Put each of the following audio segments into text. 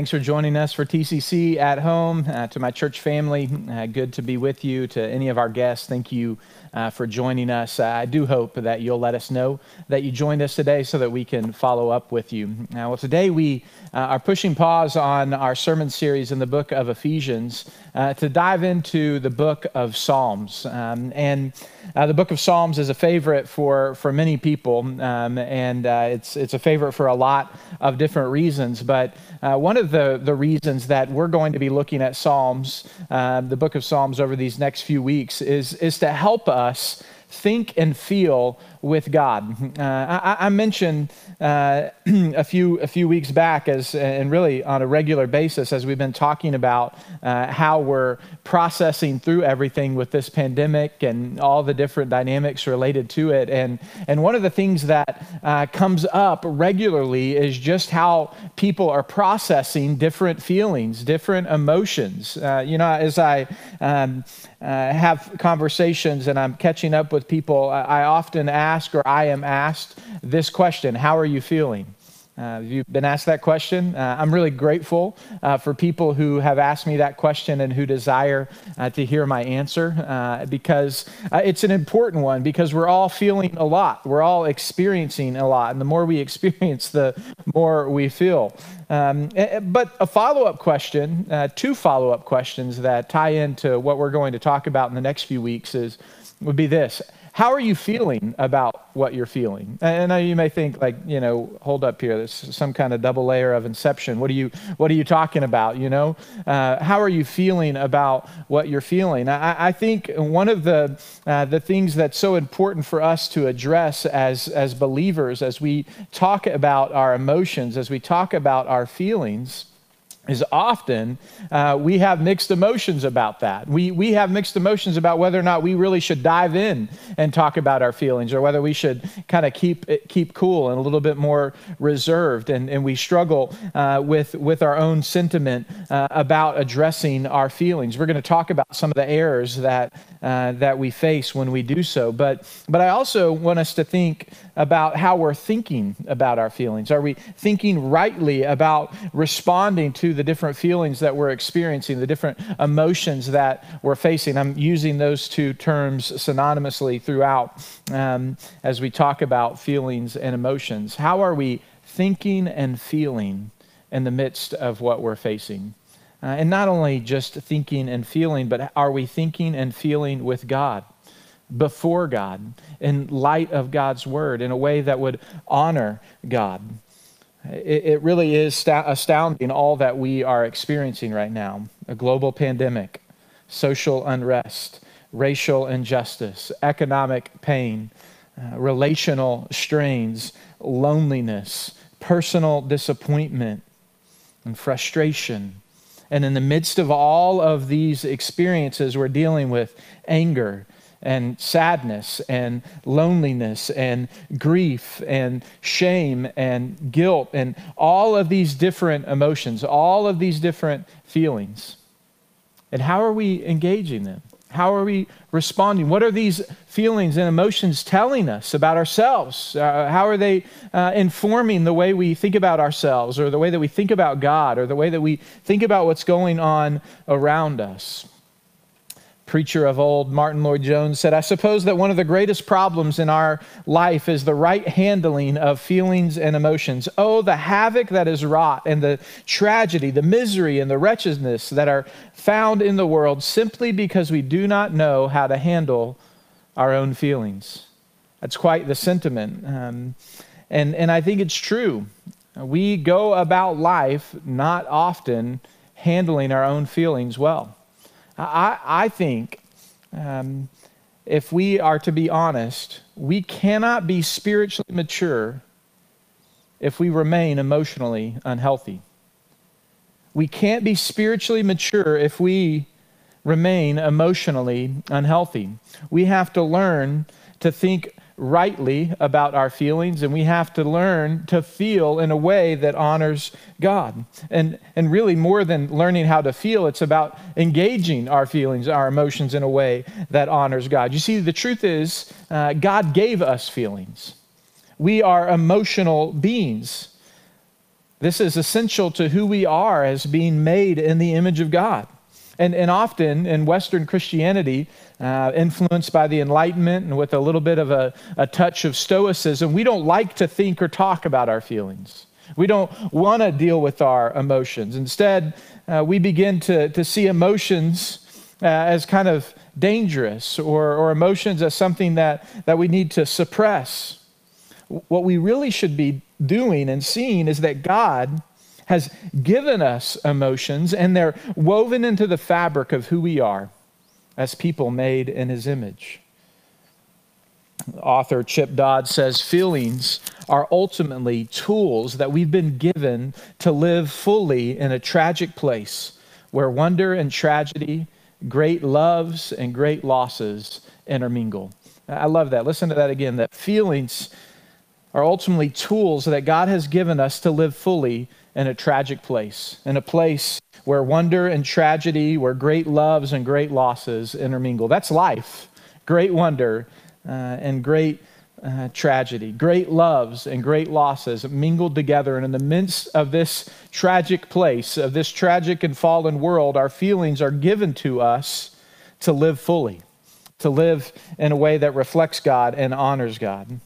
Thanks for joining us for TCC at home. Uh, to my church family, uh, good to be with you. To any of our guests, thank you uh, for joining us. Uh, I do hope that you'll let us know that you joined us today so that we can follow up with you. Uh, well, today we uh, are pushing pause on our sermon series in the book of Ephesians to dive into the book of Psalms. Um, and the book of Psalms is a favorite for, for many people, um, and it's, it's a favorite for a lot of different reasons. But one of the, the reasons that we're going to be looking at Psalms, uh, the book of Psalms, over these next few weeks is, is to help us think and feel with God. Uh, I, I, mentioned uh, a few a few weeks back, as and really on a regular basis, as we've been talking about uh, how we're processing through everything with this pandemic and all the different dynamics related to it. And and one of the things that uh, comes up regularly is just how people are processing different feelings, different emotions. Uh, you know, as I um, uh, have conversations and I'm catching up with people, I, often ask or I am asked this question How are you feeling? Uh, have you been asked that question? Uh, I'm really grateful uh, for people who have asked me that question and who desire uh, to hear my answer uh, because uh, it's an important one because we're all feeling a lot. We're all experiencing a lot. And the more we experience, the more we feel. Um, but a follow up question, two follow up questions that tie into what we're going to talk about in the next few weeks is would be this how are you feeling about what you're feeling? And you may think, like, you know, hold up here. There's some kind of double layer of inception. What are you, what are you talking about? You know, uh, how are you feeling about what you're feeling? I, I think one of the uh, the things that's so important for us to address as as believers, as we talk about our emotions, as we talk about our feelings is often uh, we have mixed emotions about that. We, we have mixed emotions about whether or not we really should dive in and talk about our feelings or whether we should kind of keep, keep cool and a little bit more reserved. And, and we struggle uh, with, with our own sentiment uh, about addressing our feelings. We're going to talk about some of the errors that, uh, that we face when we do so. But, but I also want us to think about how we're thinking about our feelings. Are we thinking rightly about responding to the different feelings that we're experiencing, the different emotions that we're facing? I'm using those two terms synonymously throughout um, as we talk about feelings and emotions. How are we thinking and feeling in the midst of what we're facing? Uh, and not only just thinking and feeling, but are we thinking and feeling with God? Before God, in light of God's word, in a way that would honor God. It, it really is astounding all that we are experiencing right now a global pandemic, social unrest, racial injustice, economic pain, uh, relational strains, loneliness, personal disappointment, and frustration. And in the midst of all of these experiences, we're dealing with anger and sadness and loneliness and grief and shame and guilt and all of these different emotions, all of these different feelings. And how are we engaging them? How are we responding? What are these feelings and emotions telling us about ourselves? Uh, how are they uh, informing the way we think about ourselves or the way that we think about God or the way that we think about what's going on around us? Preacher of old, Martyn Lloyd-Jones, said, I suppose that one of the greatest problems in our life is the right handling of feelings and emotions. Oh, the havoc that is wrought and the tragedy, the misery, and the wretchedness that are found in the world simply because we do not know how to handle our own feelings. That's quite the sentiment. Um, and, and I think it's true. We go about life not often handling our own feelings well. I, I think um, if we are to be honest, we cannot be spiritually mature if we remain emotionally unhealthy. We can't be spiritually mature if we remain emotionally unhealthy. We have to learn to think rightly about our feelings, and we have to learn to feel in a way that honors God. And, and really, more than learning how to feel, it's about engaging our feelings, our emotions in a way that honors God. You see, the truth is, uh, God gave us feelings. We are emotional beings. This is essential to who we are as being made in the image of God. And, and often in Western Christianity, uh, influenced by the Enlightenment and with a little bit of a, a touch of Stoicism, we don't like to think or talk about our feelings. We don't want to deal with our emotions. Instead, uh, we begin to, to see emotions uh, as kind of dangerous or, or emotions as something that, that we need to suppress. What we really should be doing and seeing is that God has given us emotions, and they're woven into the fabric of who we are as people made in his image. Author Chip Dodd says feelings are ultimately tools that we've been given to live fully in a tragic place where wonder and tragedy, great loves and great losses intermingle. I love that. Listen to that again that feelings are ultimately tools that God has given us to live fully in a tragic place, in a place where wonder and tragedy, where great loves and great losses intermingle. That's life. Great wonder uh, and great uh, tragedy, great loves and great losses mingled together. And in the midst of this tragic place, of this tragic and fallen world, our feelings are given to us to live fully, to live in a way that reflects God and honors God.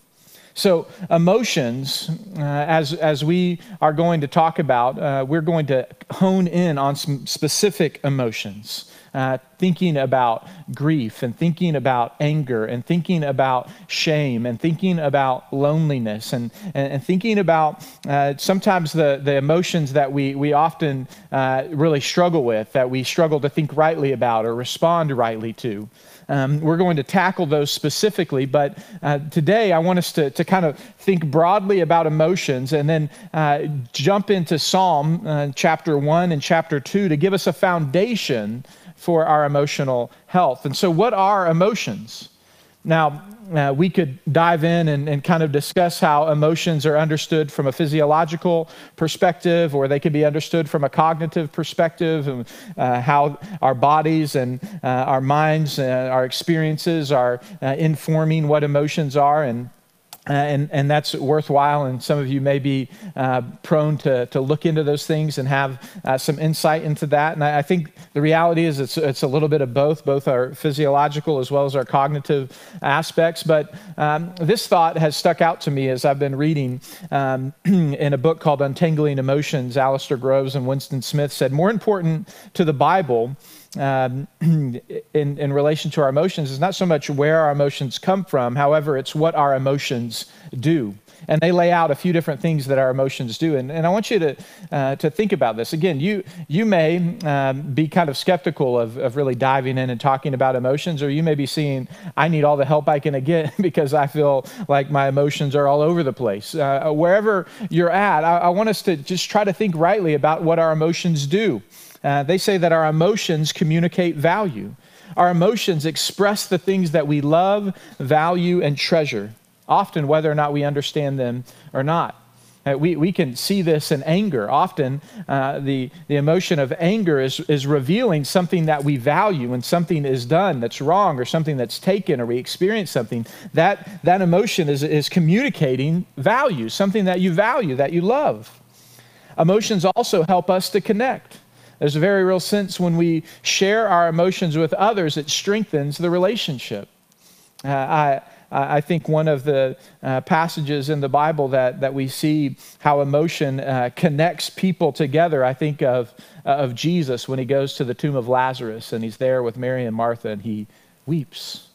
So, emotions, uh, as, as we are going to talk about, uh, we're going to hone in on some specific emotions. Uh, thinking about grief and thinking about anger and thinking about shame and thinking about loneliness and, and, and thinking about uh, sometimes the, the emotions that we, we often uh, really struggle with, that we struggle to think rightly about or respond rightly to. Um, we're going to tackle those specifically, but uh, today I want us to, to kind of think broadly about emotions and then uh, jump into Psalm uh, chapter 1 and chapter 2 to give us a foundation for our emotional health. And so, what are emotions? Now, uh, we could dive in and, and, kind of discuss how emotions are understood from a physiological perspective, or they can be understood from a cognitive perspective, and uh, how our bodies and uh, our minds, uh, our experiences are uh, informing what emotions are. And uh, and, and that's worthwhile, and some of you may be uh, prone to, to look into those things and have uh, some insight into that. And I, I, think the reality is it's, it's a little bit of both, both our physiological as well as our cognitive aspects. But um, this thought has stuck out to me as I've been reading um, in a book called Untangling Emotions. Alasdair Groves and Winston Smith said, More important to the Bible um, in, in relation to our emotions is not so much where our emotions come from, however, it's what our emotions do. And they lay out a few different things that our emotions do. And, and I want you to, uh, to think about this. Again, you, you may um, be kind of skeptical of, of really diving in and talking about emotions, or you may be seeing, I need all the help I can get because I feel like my emotions are all over the place. Uh, wherever you're at, I, I want us to just try to think rightly about what our emotions do. Uh, they say that our emotions communicate value. Our emotions express the things that we love, value, and treasure, often whether or not we understand them or not. Uh, we, we can see this in anger. Often, uh, the, the emotion of anger is, is revealing something that we value when something is done that's wrong or something that's taken or we experience something. That, that emotion is, is communicating value, something that you value, that you love. Emotions also help us to connect. There's a very real sense when we share our emotions with others, it strengthens the relationship. Uh, I, I think one of the uh, passages in the Bible that, that we see how emotion uh, connects people together, I think of, uh, of Jesus when he goes to the tomb of Lazarus and he's there with Mary and Martha and he weeps.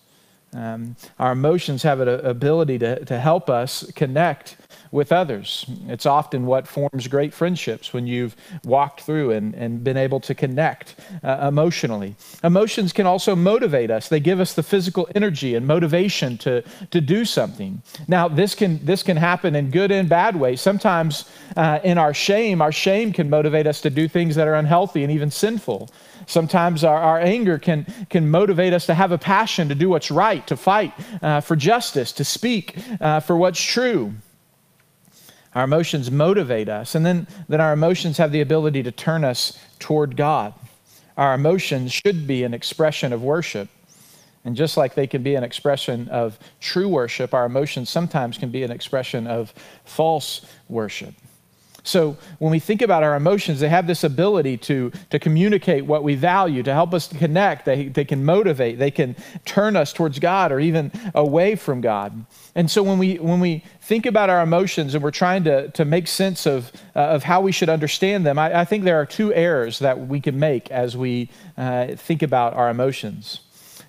Um, our emotions have an ability to, to help us connect with others. It's often what forms great friendships when you've walked through and, and been able to connect uh, emotionally. Emotions can also motivate us, they give us the physical energy and motivation to, to do something. Now, this can, this can happen in good and bad ways. Sometimes uh, in our shame, our shame can motivate us to do things that are unhealthy and even sinful. Sometimes our, our anger can, can motivate us to have a passion to do what's right, to fight uh, for justice, to speak uh, for what's true. Our emotions motivate us, and then, then our emotions have the ability to turn us toward God. Our emotions should be an expression of worship. And just like they can be an expression of true worship, our emotions sometimes can be an expression of false worship. So when we think about our emotions, they have this ability to, to communicate what we value, to help us connect. They, they can motivate, they can turn us towards God or even away from God. And so when we, when we think about our emotions and we're trying to, to make sense of, uh, of how we should understand them, I, I, think there are two errors that we can make as we uh, think about our emotions.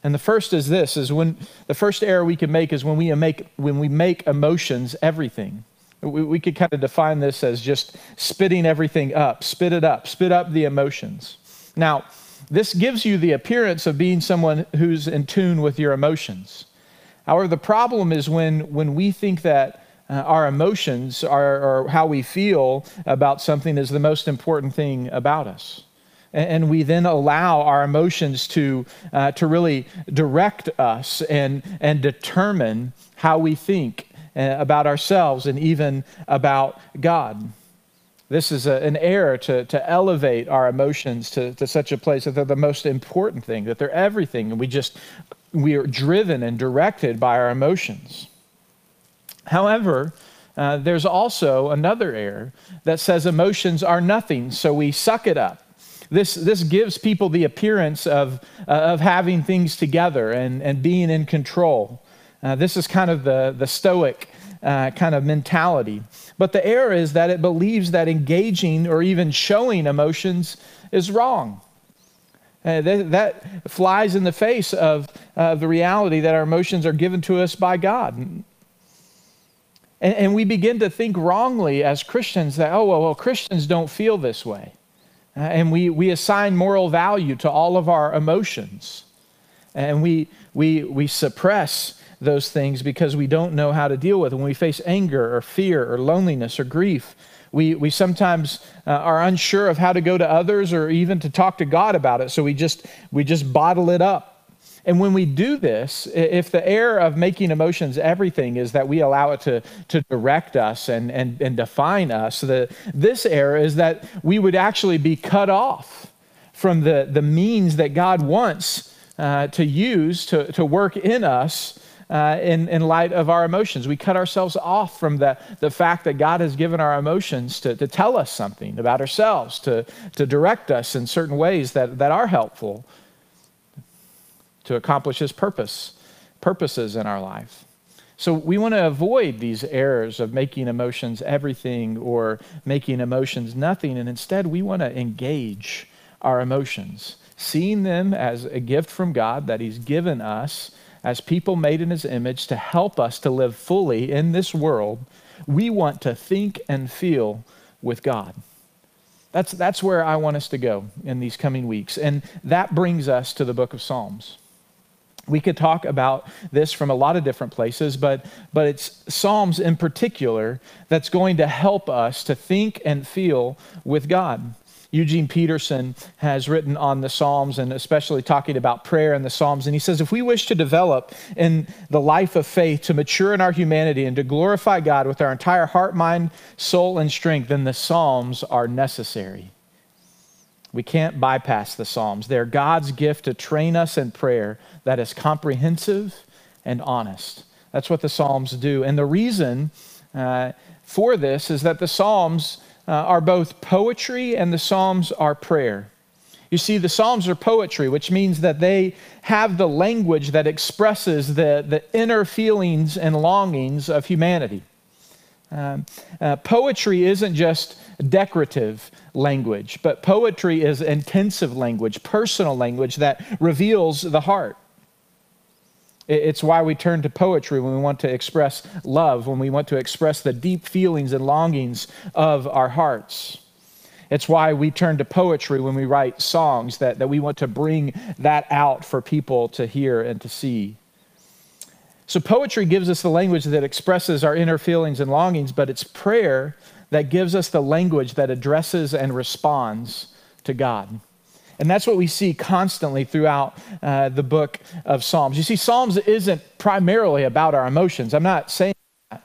And the first is this is when the first error we can make is when we make when we make emotions everything. We, we could kind of define this as just spitting everything up, spit it up, spit up the emotions. Now, this gives you the appearance of being someone who's in tune with your emotions. However, the problem is when, when we think that uh, our emotions are, or how we feel about something is the most important thing about us. And, and we then allow our emotions to, uh, to really direct us and, and determine how we think about ourselves and even about God. This is a, an error to, to elevate our emotions to, to such a place that they're the most important thing, that they're everything, and we just we are driven and directed by our emotions. However, uh, there's also another error that says emotions are nothing, so we suck it up. This, this gives people the appearance of, uh, of having things together and, and being in control. Uh, this is kind of the, the Stoic uh, kind of mentality. But the error is that it believes that engaging or even showing emotions is wrong. Uh, that, that, flies in the face of the reality that our emotions are given to us by God. And, and, we begin to think wrongly as Christians that, oh, well, well Christians don't feel this way. Uh, and we, we assign moral value to all of our emotions. And we, we, we suppress those things because we don't know how to deal with it. When we face anger or fear or loneliness or grief, we, we sometimes uh, are unsure of how to go to others or even to talk to God about it, so we just, we just bottle it up. And when we do this, if the error of making emotions everything is that we allow it to, to direct us and, and, and define us, the, this error is that we would actually be cut off from the, the means that God wants uh, to use to, to work in us uh, in, in light of our emotions. We cut ourselves off from the, the fact that God has given our emotions to, to tell us something about ourselves, to, to direct us in certain ways that, that are helpful to accomplish His purpose, purposes in our life. So we want to avoid these errors of making emotions everything or making emotions nothing, and instead we want to engage our emotions, seeing them as a gift from God that He's given us as people made in his image to help us to live fully in this world, we want to think and feel with God. That's, that's where I want us to go in these coming weeks. And that brings us to the book of Psalms. We could talk about this from a lot of different places, but, but it's Psalms in particular that's going to help us to think and feel with God. Eugene Peterson has written on the Psalms and especially talking about prayer in the Psalms. And he says, if we wish to develop in the life of faith, to mature in our humanity, and to glorify God with our entire heart, mind, soul, and strength, then the Psalms are necessary. We can't bypass the Psalms. They're God's gift to train us in prayer that is comprehensive and honest. That's what the Psalms do. And the reason uh, for this is that the Psalms uh, are both poetry and the Psalms are prayer. You see, the Psalms are poetry, which means that they have the language that expresses the, the inner feelings and longings of humanity. Um, uh, poetry isn't just decorative language, but poetry is intensive language, personal language that reveals the heart. It's why we turn to poetry when we want to express love, when we want to express the deep feelings and longings of our hearts. It's why we turn to poetry when we write songs, that, that we want to bring that out for people to hear and to see. So, poetry gives us the language that expresses our inner feelings and longings, but it's prayer that gives us the language that addresses and responds to God. And that's what we see constantly throughout uh, the book of Psalms. You see, Psalms isn't primarily about our emotions. I'm not saying that.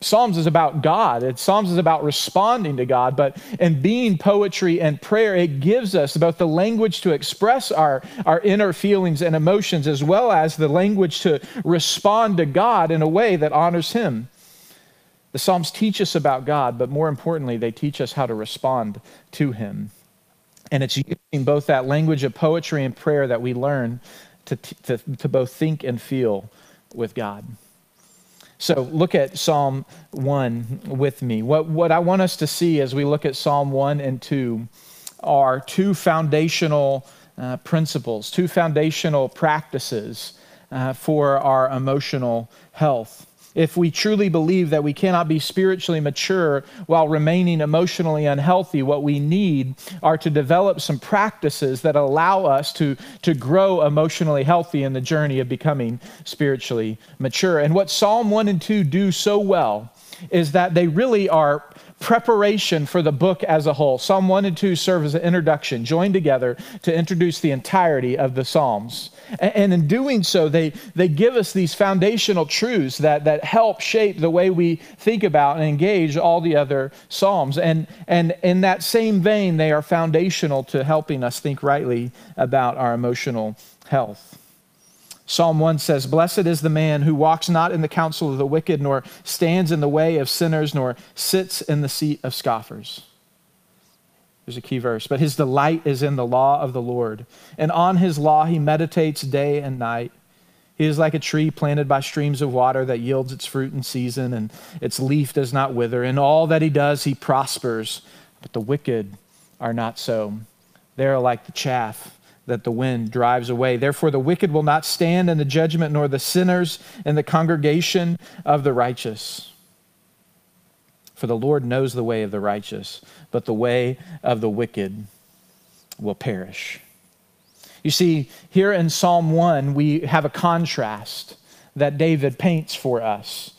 Psalms is about God. Psalms is about responding to God, but in being poetry and prayer, it gives us both the language to express our, our inner feelings and emotions, as well as the language to respond to God in a way that honors Him. The Psalms teach us about God, but more importantly, they teach us how to respond to Him. And it's using both that language of poetry and prayer that we learn to, to, to both think and feel with God. So look at Psalm 1 with me. What, what I want us to see as we look at Psalm 1 and 2 are two foundational uh, principles, two foundational practices uh, for our emotional health if we truly believe that we cannot be spiritually mature while remaining emotionally unhealthy, what we need are to develop some practices that allow us to, to grow emotionally healthy in the journey of becoming spiritually mature. And what Psalm 1 and 2 do so well is that they really are preparation for the book as a whole. Psalm 1 and 2 serve as an introduction, joined together to introduce the entirety of the Psalms. And in doing so, they, they give us these foundational truths that, that help shape the way we think about and engage all the other Psalms. And, and in that same vein, they are foundational to helping us think rightly about our emotional health. Psalm 1 says, Blessed is the man who walks not in the counsel of the wicked, nor stands in the way of sinners, nor sits in the seat of scoffers. There's a key verse. But his delight is in the law of the Lord, and on his law he meditates day and night. He is like a tree planted by streams of water that yields its fruit in season, and its leaf does not wither. In all that he does, he prospers. But the wicked are not so. They are like the chaff that the wind drives away. Therefore, the wicked will not stand in the judgment, nor the sinners in the congregation of the righteous. For the Lord knows the way of the righteous, but the way of the wicked will perish. You see, here in Psalm 1, we have a contrast that David paints for us.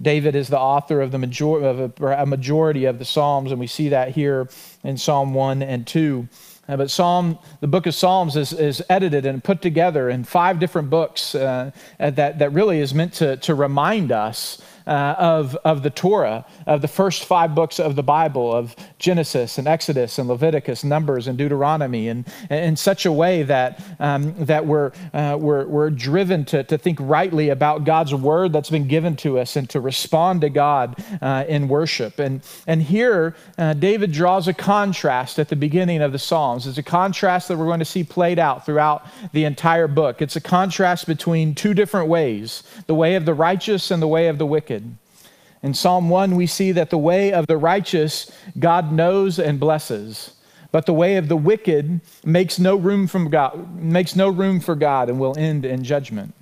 David is the author of, the major- of a, a majority of the Psalms, and we see that here in Psalm 1 and 2. Uh, but Psalm, the book of Psalms is, is edited and put together in five different books uh, that, that really is meant to, to remind us uh, of, of the Torah, of the first five books of the Bible, of Genesis and Exodus and Leviticus, Numbers and Deuteronomy, and in such a way that, um, that we're, uh, we're, we're driven to, to think rightly about God's word that's been given to us and to respond to God uh, in worship. And, and here, uh, David draws a contrast at the beginning of the Psalms. It's a contrast that we're going to see played out throughout the entire book. It's a contrast between two different ways the way of the righteous and the way of the wicked. In Psalm 1, we see that the way of the righteous God knows and blesses, but the way of the wicked makes no room, from God, makes no room for God and will end in judgment.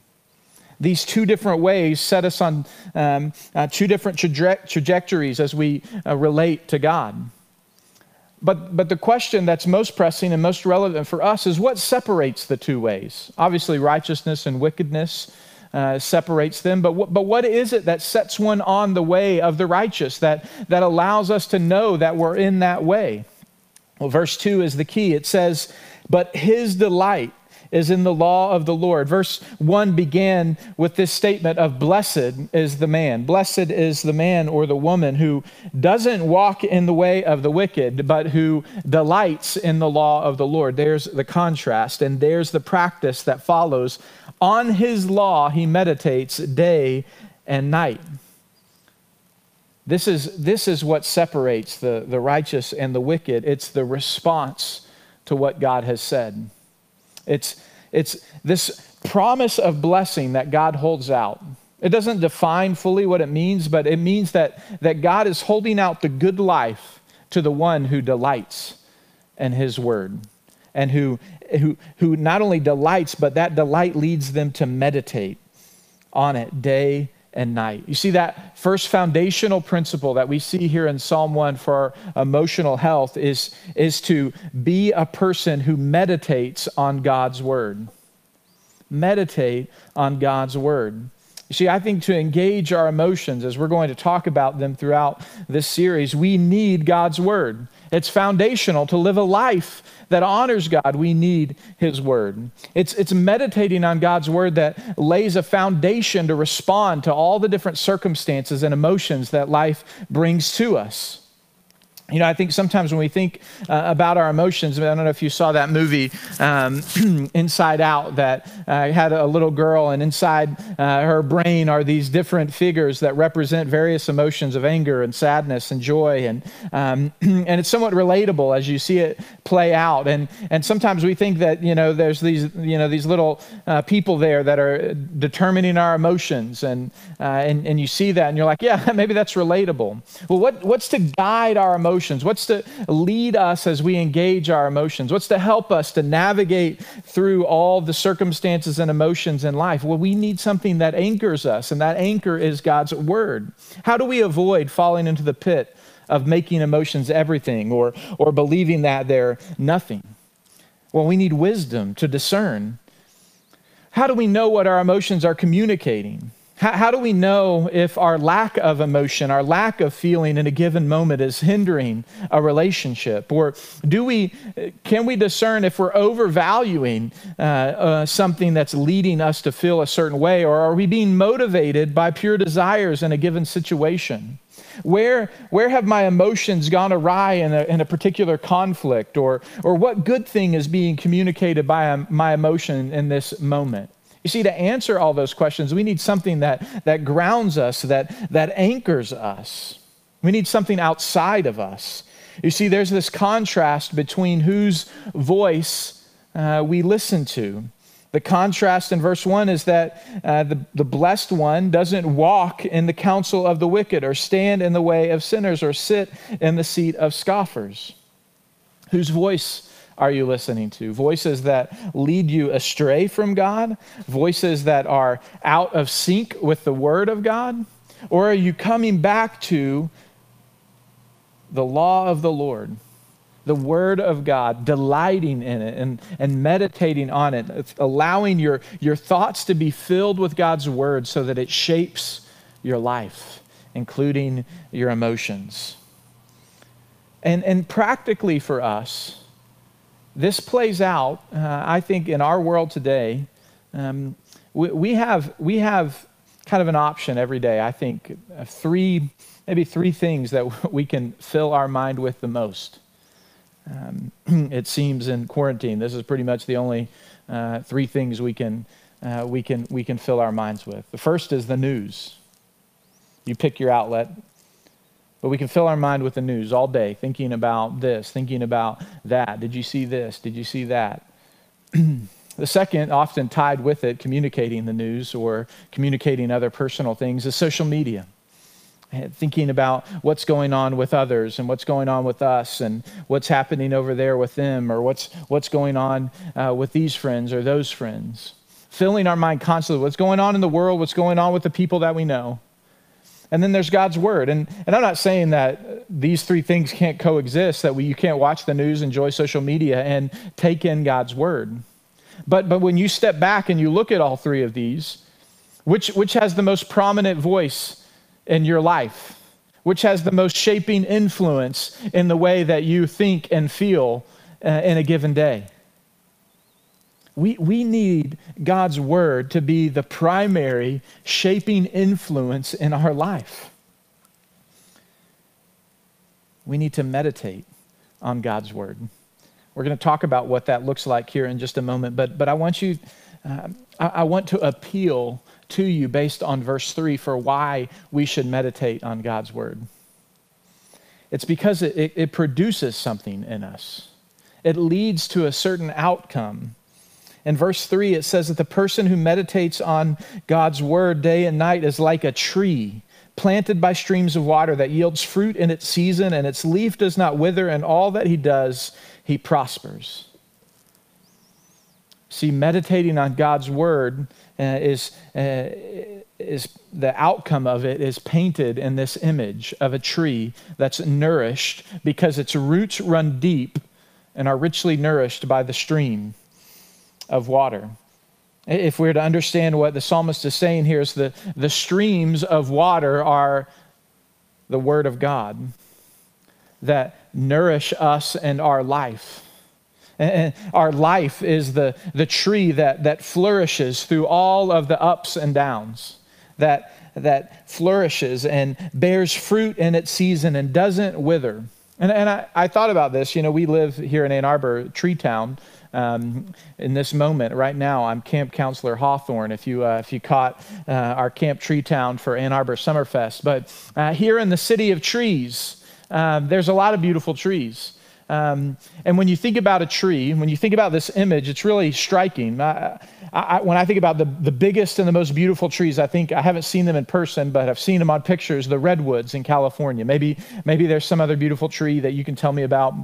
These two different ways set us on um, uh, two different traje- trajectories as we uh, relate to God. But, but the question that's most pressing and most relevant for us is what separates the two ways? Obviously, righteousness and wickedness uh, separates them. But, w- but what is it that sets one on the way of the righteous, that, that allows us to know that we're in that way? Well, verse 2 is the key. It says, But his delight is in the law of the Lord. Verse 1 began with this statement of blessed is the man. Blessed is the man or the woman who doesn't walk in the way of the wicked, but who delights in the law of the Lord. There's the contrast, and there's the practice that follows. On his law he meditates day and night. This is, this is what separates the, the righteous and the wicked. It's the response to what God has said. It's, it's this promise of blessing that God holds out. It doesn't define fully what it means, but it means that, that God is holding out the good life to the one who delights in his word and who, who, who not only delights, but that delight leads them to meditate on it day and night. You see, that first foundational principle that we see here in Psalm 1 for our emotional health is, is to be a person who meditates on God's word. Meditate on God's word. You see, I think to engage our emotions, as we're going to talk about them throughout this series, we need God's word. It's foundational to live a life that honors God. We need His word. It's, it's meditating on God's word that lays a foundation to respond to all the different circumstances and emotions that life brings to us. You know, I think sometimes when we think uh, about our emotions, I don't know if you saw that movie um, Inside Out that uh, had a little girl, and inside uh, her brain are these different figures that represent various emotions of anger and sadness and joy, and um, and it's somewhat relatable as you see it play out. And and sometimes we think that you know there's these you know these little uh, people there that are determining our emotions, and uh, and and you see that, and you're like, yeah, maybe that's relatable. Well, what what's to guide our emotions? Emotions? What's to lead us as we engage our emotions? What's to help us to navigate through all the circumstances and emotions in life? Well, we need something that anchors us, and that anchor is God's word. How do we avoid falling into the pit of making emotions everything or, or believing that they're nothing? Well, we need wisdom to discern. How do we know what our emotions are communicating? How, how, do we know if our lack of emotion, our lack of feeling in a given moment is hindering a relationship? Or do we, can we discern if we're overvaluing uh, uh, something that's leading us to feel a certain way? Or are we being motivated by pure desires in a given situation? Where, where have my emotions gone awry in a, in a particular conflict? Or, or what good thing is being communicated by a, my emotion in this moment? You see, to answer all those questions, we need something that, that grounds us, that, that anchors us. We need something outside of us. You see, there's this contrast between whose voice uh, we listen to. The contrast in verse 1 is that uh, the, the blessed one doesn't walk in the counsel of the wicked, or stand in the way of sinners, or sit in the seat of scoffers. Whose voice are you listening to? Voices that lead you astray from God? Voices that are out of sync with the Word of God? Or are you coming back to the law of the Lord, the Word of God, delighting in it and, and meditating on it, allowing your, your thoughts to be filled with God's Word so that it shapes your life, including your emotions? And, and practically for us, this plays out, uh, I think, in our world today. Um, we, we, have, we have kind of an option every day, I think, uh, three, maybe three things that we can fill our mind with the most. Um, it seems in quarantine, this is pretty much the only uh, three things we can, uh, we, can, we can fill our minds with. The first is the news. You pick your outlet, but we can fill our mind with the news all day, thinking about this, thinking about that. Did you see this? Did you see that? the second, often tied with it, communicating the news or communicating other personal things, is social media. Thinking about what's going on with others and what's going on with us and what's happening over there with them or what's, what's going on uh, with these friends or those friends. Filling our mind constantly what's going on in the world, what's going on with the people that we know. And then there's God's word. And, and I'm not saying that these three things can't coexist, that we, you can't watch the news, enjoy social media, and take in God's word. But, but when you step back and you look at all three of these, which, which has the most prominent voice in your life? Which has the most shaping influence in the way that you think and feel uh, in a given day? We, we need God's word to be the primary shaping influence in our life. We need to meditate on God's word. We're going to talk about what that looks like here in just a moment, but, but I want you, uh, I, I want to appeal to you based on verse 3 for why we should meditate on God's word. It's because it, it, it produces something in us, it leads to a certain outcome. In verse 3, it says that the person who meditates on God's word day and night is like a tree planted by streams of water that yields fruit in its season, and its leaf does not wither, and all that he does, he prospers. See, meditating on God's word uh, is, uh, is the outcome of it is painted in this image of a tree that's nourished because its roots run deep and are richly nourished by the stream of water. If we're to understand what the psalmist is saying here, is the, the streams of water are the Word of God that nourish us and our life. And our life is the, the tree that, that flourishes through all of the ups and downs, that, that flourishes and bears fruit in its season and doesn't wither. And, and I, I thought about this. You know, we live here in Ann Arbor, Tree Town. Um, in this moment, right now, I'm Camp Counselor Hawthorne. If you uh, if you caught uh, our Camp Tree Town for Ann Arbor Summerfest, but uh, here in the city of trees, um, there's a lot of beautiful trees. Um, and when you think about a tree, when you think about this image, it's really striking. I, I, when I think about the, the biggest and the most beautiful trees, I think I haven't seen them in person, but I've seen them on pictures, the redwoods in California. Maybe, maybe there's some other beautiful tree that you can tell me about.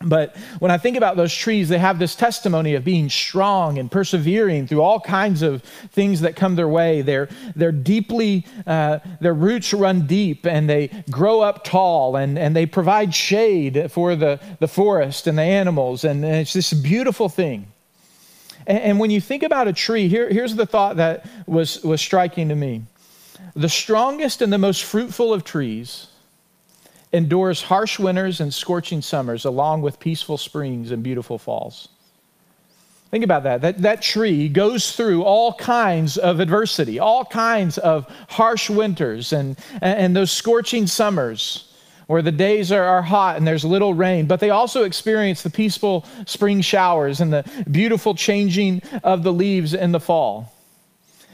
But when I think about those trees, they have this testimony of being strong and persevering through all kinds of things that come their way. They're, they're deeply, uh, their roots run deep and they grow up tall and, and they provide shade for the, the forest and the animals. And, and it's this beautiful thing. And, and when you think about a tree, here, here's the thought that was, was striking to me the strongest and the most fruitful of trees endures harsh winters and scorching summers, along with peaceful springs and beautiful falls. Think about that. that. That tree goes through all kinds of adversity, all kinds of harsh winters and, and those scorching summers where the days are, are hot and there's little rain, but they also experience the peaceful spring showers and the beautiful changing of the leaves in the fall.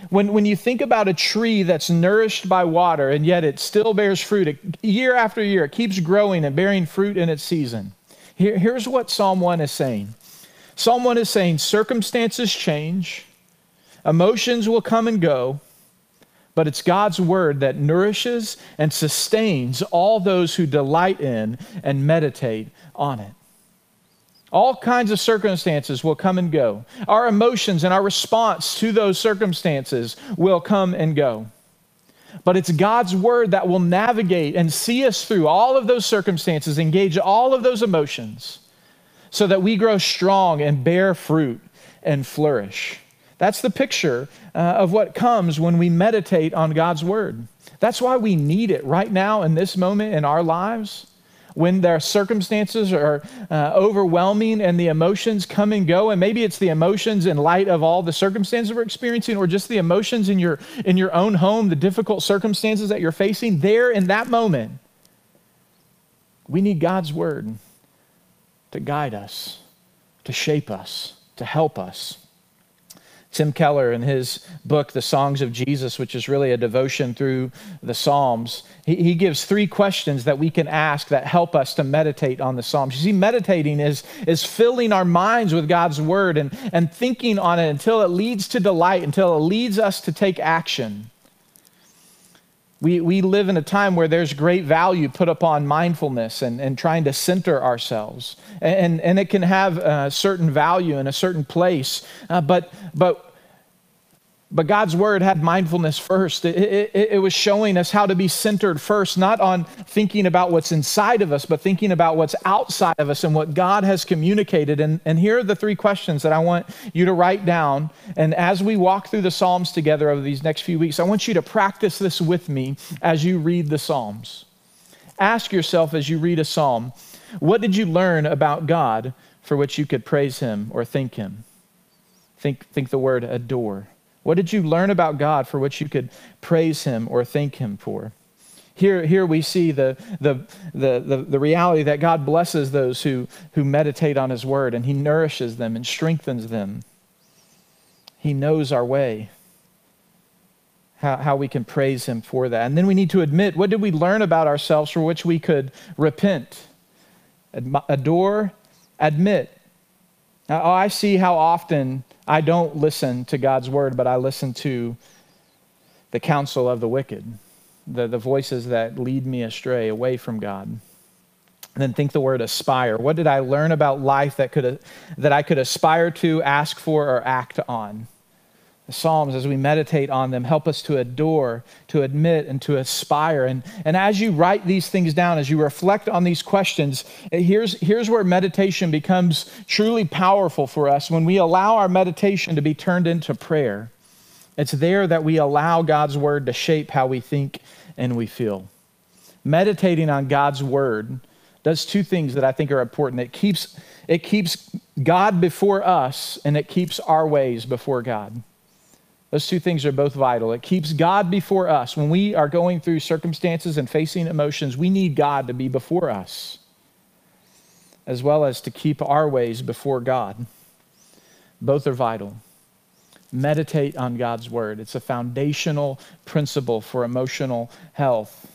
When, when you think about a tree that's nourished by water and yet it still bears fruit, it, year after year, it keeps growing and bearing fruit in its season. Here, here's what Psalm 1 is saying Psalm 1 is saying circumstances change, emotions will come and go, but it's God's word that nourishes and sustains all those who delight in and meditate on it. All kinds of circumstances will come and go. Our emotions and our response to those circumstances will come and go. But it's God's word that will navigate and see us through all of those circumstances, engage all of those emotions, so that we grow strong and bear fruit and flourish. That's the picture uh, of what comes when we meditate on God's word. That's why we need it right now in this moment in our lives when their circumstances are uh, overwhelming and the emotions come and go and maybe it's the emotions in light of all the circumstances we're experiencing or just the emotions in your in your own home the difficult circumstances that you're facing there in that moment we need God's word to guide us to shape us to help us Tim Keller, in his book, The Songs of Jesus, which is really a devotion through the Psalms, he, he, gives three questions that we can ask that help us to meditate on the Psalms. You see, meditating is, is filling our minds with God's word and, and thinking on it until it leads to delight, until it leads us to take action. We, we live in a time where there's great value put upon mindfulness and, and trying to center ourselves. And, and it can have a certain value in a certain place. Uh, but, but but God's word had mindfulness first. It, it, it, was showing us how to be centered first, not on thinking about what's inside of us, but thinking about what's outside of us and what God has communicated. And, and here are the three questions that I want you to write down. And as we walk through the Psalms together over these next few weeks, I want you to practice this with me as you read the Psalms. Ask yourself as you read a Psalm, what did you learn about God for which you could praise Him or thank Him? Think, think the word adore. What did you learn about God for which you could praise Him or thank Him for? Here, here we see the, the, the, the, the reality that God blesses those who, who meditate on His Word and He nourishes them and strengthens them. He knows our way, how, how we can praise Him for that. And then we need to admit what did we learn about ourselves for which we could repent, adore, admit. Now, oh, I see how often I don't listen to God's word, but I listen to the counsel of the wicked, the, the voices that lead me astray away from God. And then think the word aspire. What did I learn about life that, could, that I could aspire to, ask for, or act on? The Psalms, as we meditate on them, help us to adore, to admit, and to aspire. And, and as you write these things down, as you reflect on these questions, eh, here's, here's where meditation becomes truly powerful for us when we allow our meditation to be turned into prayer. It's there that we allow God's word to shape how we think and we feel. Meditating on God's word does two things that I think are important. It keeps, it keeps God before us, and it keeps our ways before God. Those two things are both vital. It keeps God before us. When we are going through circumstances and facing emotions, we need God to be before us. as well as to keep our ways before God. Both are vital. Meditate on God's word. It's a foundational principle for emotional health.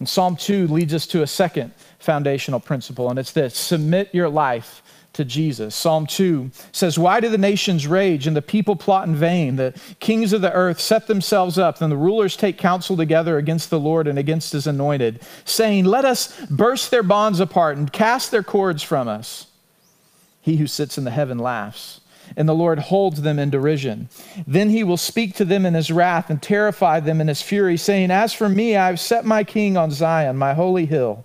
And Psalm 2 leads us to a second foundational principle, and it's this submit your life to Jesus. Psalm 2 says, Why do the nations rage and the people plot in vain? The kings of the earth set themselves up, and the rulers take counsel together against the Lord and against his anointed, saying, Let us burst their bonds apart and cast their cords from us. He who sits in the heaven laughs and the Lord holds them in derision. Then he will speak to them in his wrath and terrify them in his fury, saying, As for me, I have set my king on Zion, my holy hill.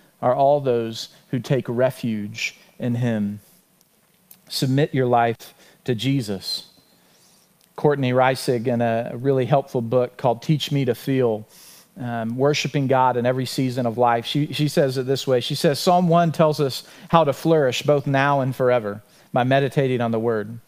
are all those who take refuge in him. Submit your life to Jesus. Courtney Reissig, in a really helpful book called Teach Me to Feel, um, worshiping God in every season of life, she, she says it this way She says, Psalm 1 tells us how to flourish both now and forever by meditating on the word.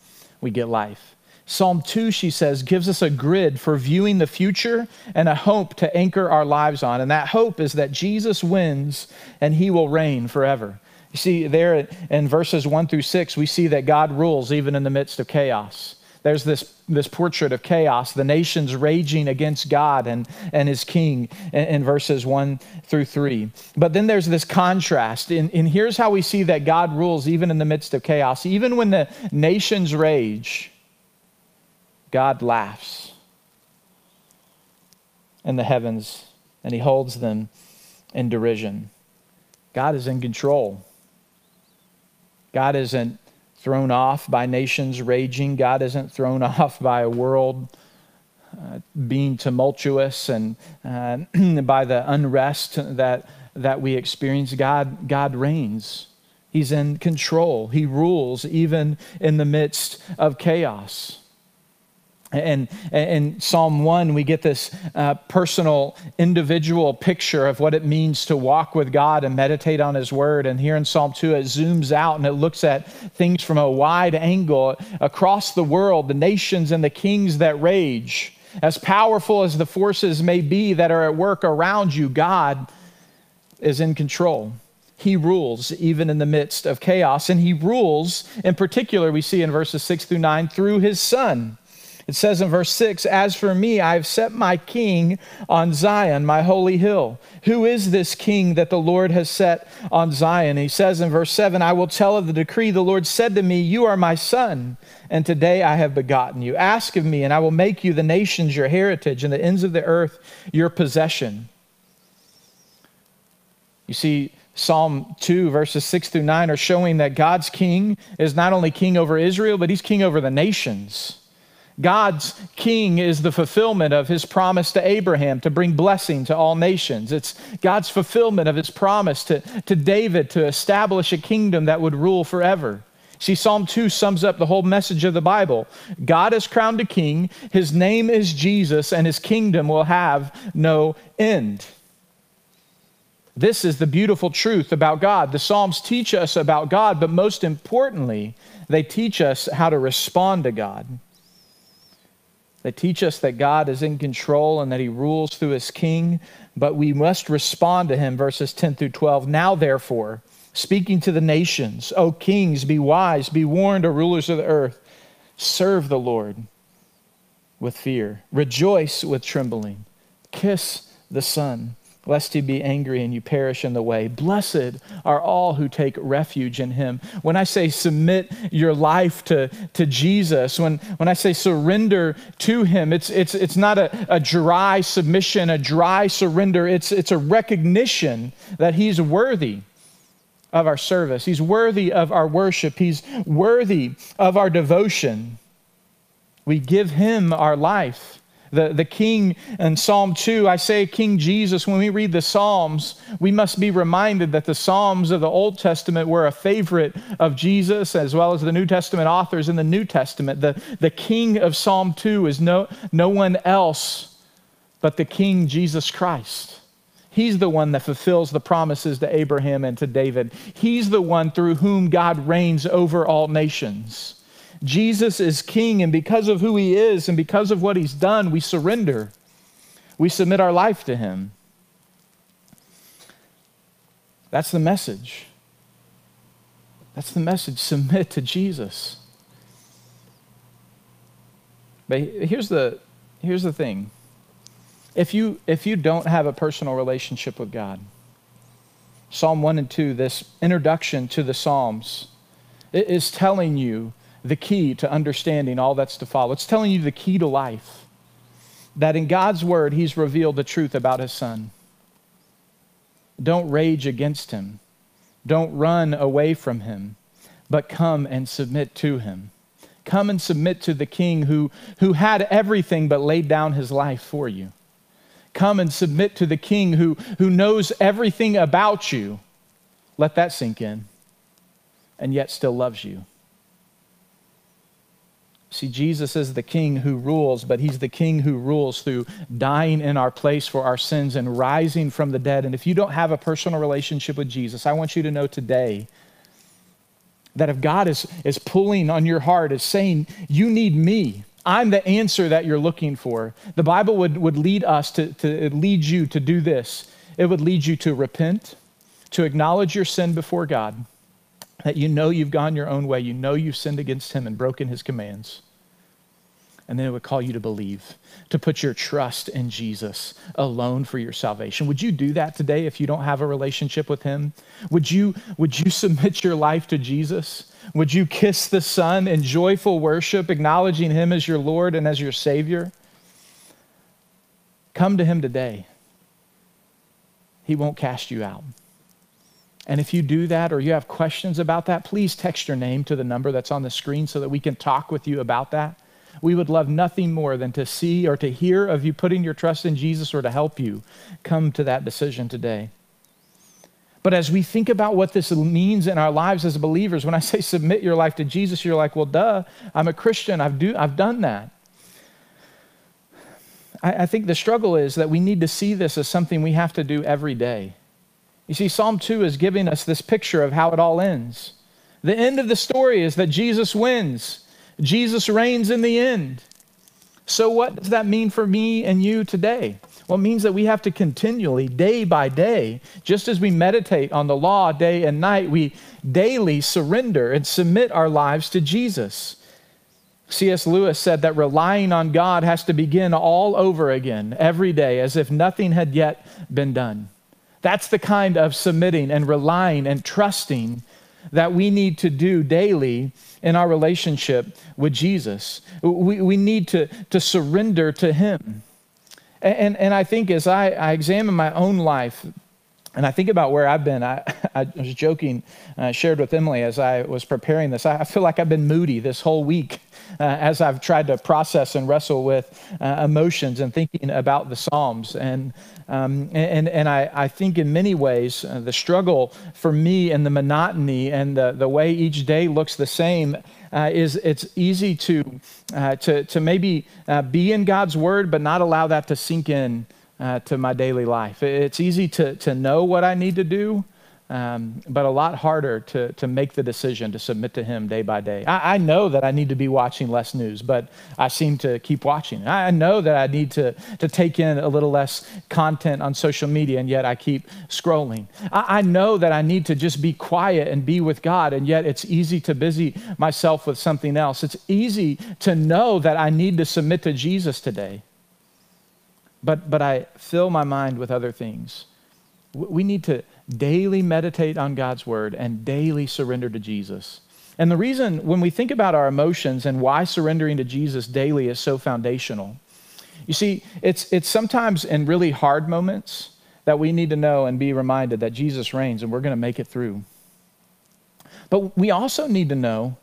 We get life. Psalm 2, she says, gives us a grid for viewing the future and a hope to anchor our lives on. And that hope is that Jesus wins and he will reign forever. You see, there in verses 1 through 6, we see that God rules even in the midst of chaos. There's this, this portrait of chaos, the nations raging against God and, and his king in, in verses 1 through 3. But then there's this contrast. And, and here's how we see that God rules even in the midst of chaos. Even when the nations rage, God laughs in the heavens and he holds them in derision. God is in control. God isn't thrown off by nations raging. God isn't thrown off by a world uh, being tumultuous and uh, by the unrest that, that we experience. God, God reigns. He's in control. He rules even in the midst of chaos. And in Psalm 1, we get this uh, personal, individual picture of what it means to walk with God and meditate on His Word. And here in Psalm 2, it zooms out and it looks at things from a wide angle across the world, the nations and the kings that rage. As powerful as the forces may be that are at work around you, God is in control. He rules even in the midst of chaos. And He rules, in particular, we see in verses 6 through 9, through His Son. It says in verse 6 As for me, I have set my king on Zion, my holy hill. Who is this king that the Lord has set on Zion? He says in verse 7 I will tell of the decree. The Lord said to me, You are my son, and today I have begotten you. Ask of me, and I will make you the nations your heritage, and the ends of the earth your possession. You see, Psalm 2, verses 6 through 9 are showing that God's king is not only king over Israel, but he's king over the nations. God's king is the fulfillment of his promise to Abraham to bring blessing to all nations. It's God's fulfillment of his promise to, to David to establish a kingdom that would rule forever. See, Psalm 2 sums up the whole message of the Bible. God is crowned a king, his name is Jesus, and his kingdom will have no end. This is the beautiful truth about God. The Psalms teach us about God, but most importantly, they teach us how to respond to God. They teach us that God is in control and that he rules through his king, but we must respond to him, verses 10 through 12. Now, therefore, speaking to the nations, O kings, be wise, be warned, O rulers of the earth, serve the Lord with fear, rejoice with trembling, kiss the Son lest he be angry and you perish in the way. Blessed are all who take refuge in him. When I say submit your life to, to Jesus, when, when I say surrender to him, it's, it's, it's not a, a dry submission, a dry surrender. It's, it's a recognition that he's worthy of our service, he's worthy of our worship, he's worthy of our devotion. We give him our life the, the king in Psalm 2. I say King Jesus. When we read the Psalms, we must be reminded that the Psalms of the Old Testament were a favorite of Jesus as well as the New Testament authors in the New Testament. The, the king of Psalm 2 is no, no one else but the King Jesus Christ. He's the one that fulfills the promises to Abraham and to David. He's the one through whom God reigns over all nations. Jesus is king, and because of who he is and because of what he's done, we surrender. We submit our life to him. That's the message. That's the message. Submit to Jesus. But here's the, here's the thing if you, if you don't have a personal relationship with God, Psalm 1 and 2, this introduction to the Psalms, it is telling you the key to understanding all that's to follow. It's telling you the key to life. That in God's word, He's revealed the truth about His Son. Don't rage against Him, don't run away from Him, but come and submit to Him. Come and submit to the King who, who had everything but laid down His life for you. Come and submit to the king who, who knows everything about you. Let that sink in. And yet still loves you. See, Jesus is the king who rules, but he's the king who rules through dying in our place for our sins and rising from the dead. And if you don't have a personal relationship with Jesus, I want you to know today that if God is, is pulling on your heart, is saying, You need me, I'm the answer that you're looking for. The Bible would, would lead us to, to lead you to do this. It would lead you to repent, to acknowledge your sin before God, that you know you've gone your own way, you know you've sinned against Him and broken His commands. And then it would call you to believe, to put your trust in Jesus alone for your salvation. Would you do that today if you don't have a relationship with Him? Would you, would you submit your life to Jesus? Would you kiss the Son in joyful worship, acknowledging Him as your Lord and as your Savior? Come to Him today. He won't cast you out. And if you do that or you have questions about that, please text your name to the number that's on the screen so that we can talk with you about that. We would love nothing more than to see or to hear of you putting your trust in Jesus or to help you come to that decision today. But as we think about what this means in our lives as believers, when I say submit your life to Jesus, you're like, well, duh, I'm a Christian. I've, do, I've done that. I, I think the struggle is that we need to see this as something we have to do every day. You see, Psalm 2 is giving us this picture of how it all ends. The end of the story is that Jesus wins, Jesus reigns in the end. So, what does that mean for me and you today? Well, it means that we have to continually, day by day, just as we meditate on the law day and night, we daily surrender and submit our lives to Jesus. C.S. Lewis said that relying on God has to begin all over again every day as if nothing had yet been done. That's the kind of submitting and relying and trusting that we need to do daily in our relationship with Jesus. We, we need to, to surrender to Him. And, and I think as I, I examine my own life, and I think about where I've been. I, I was joking, uh, shared with Emily as I was preparing this. I, feel like I've been moody this whole week uh, as I've tried to process and wrestle with uh, emotions and thinking about the Psalms. And, um, and, and I, I think in many ways, uh, the struggle for me and the monotony and the, the way each day looks the same uh, is it's easy to, uh, to, to maybe uh, be in God's word, but not allow that to sink in uh, to my daily life. It's easy to, to know what I need to do, um, but a lot harder to, to make the decision to submit to Him day by day. I, I, know that I need to be watching less news, but I seem to keep watching. I know that I need to, to take in a little less content on social media, and yet I keep scrolling. I, I know that I need to just be quiet and be with God, and yet it's easy to busy myself with something else. It's easy to know that I need to submit to Jesus today, but, but I fill my mind with other things. We need to daily meditate on God's word and daily surrender to Jesus. And the reason, when we think about our emotions and why surrendering to Jesus daily is so foundational, you see, it's, it's sometimes in really hard moments that we need to know and be reminded that Jesus reigns and we're going to make it through. But we also need to know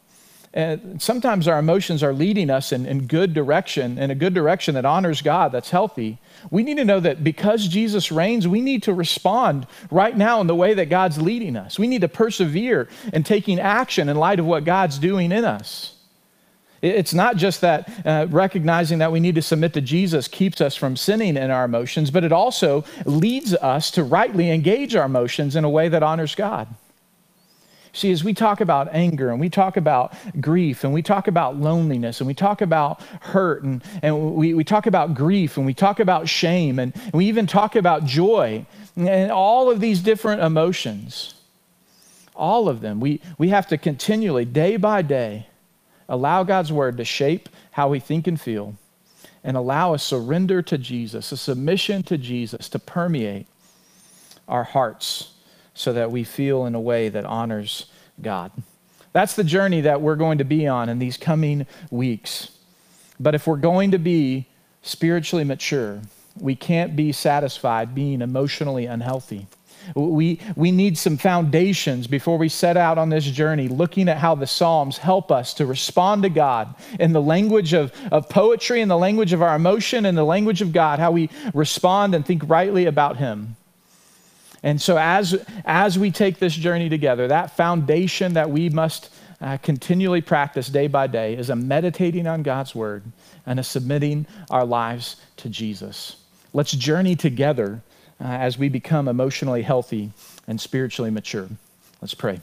And sometimes our emotions are leading us in, in good direction, in a good direction that honors God, that's healthy. We need to know that because Jesus reigns, we need to respond right now in the way that God's leading us. We need to persevere in taking action in light of what God's doing in us. It's not just that uh, recognizing that we need to submit to Jesus keeps us from sinning in our emotions, but it also leads us to rightly engage our emotions in a way that honors God. See, as we talk about anger and we talk about grief and we talk about loneliness and we talk about hurt and, and we, we talk about grief and we talk about shame and, we even talk about joy and all of these different emotions, all of them, we, we have to continually, day by day, allow God's word to shape how we think and feel and allow a surrender to Jesus, a submission to Jesus to permeate our hearts so that we feel in a way that honors God. That's the journey that we're going to be on in these coming weeks. But if we're going to be spiritually mature, we can't be satisfied being emotionally unhealthy. We, we need some foundations before we set out on this journey, looking at how the Psalms help us to respond to God in the language of, of poetry, in the language of our emotion, in the language of God, how we respond and think rightly about Him. And so, as, as we take this journey together, that foundation that we must uh, continually practice day by day is a meditating on God's word and a submitting our lives to Jesus. Let's journey together uh, as we become emotionally healthy and spiritually mature. Let's pray.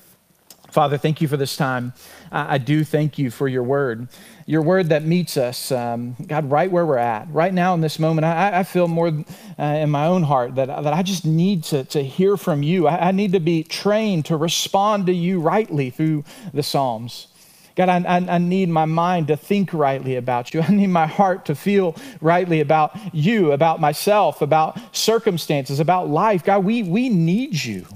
Father, thank you for this time. I do thank you for your word, your word that meets us, um, God, right where we're at. Right now in this moment, I, I feel more uh, in my own heart that, that I just need to, to hear from you. I, I need to be trained to respond to you rightly through the Psalms. God, I, I, I, need my mind to think rightly about you. I need my heart to feel rightly about you, about myself, about circumstances, about life. God, we, we need you.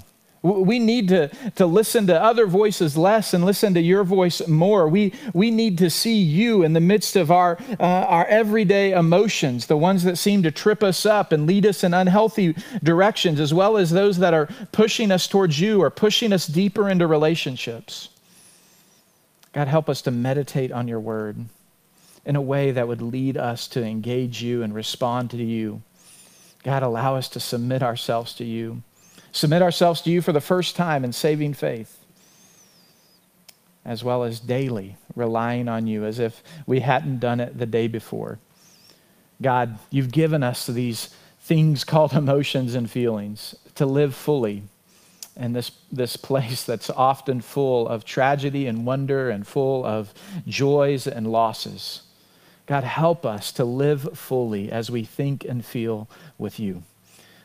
We need to, to listen to other voices less and listen to your voice more. We, we need to see you in the midst of our, uh, our everyday emotions, the ones that seem to trip us up and lead us in unhealthy directions, as well as those that are pushing us towards you or pushing us deeper into relationships. God, help us to meditate on your word in a way that would lead us to engage you and respond to you. God, allow us to submit ourselves to you submit ourselves to you for the first time in saving faith, as well as daily relying on you as if we hadn't done it the day before. God, you've given us these things called emotions and feelings to live fully in this, this place that's often full of tragedy and wonder and full of joys and losses. God, help us to live fully as we think and feel with you.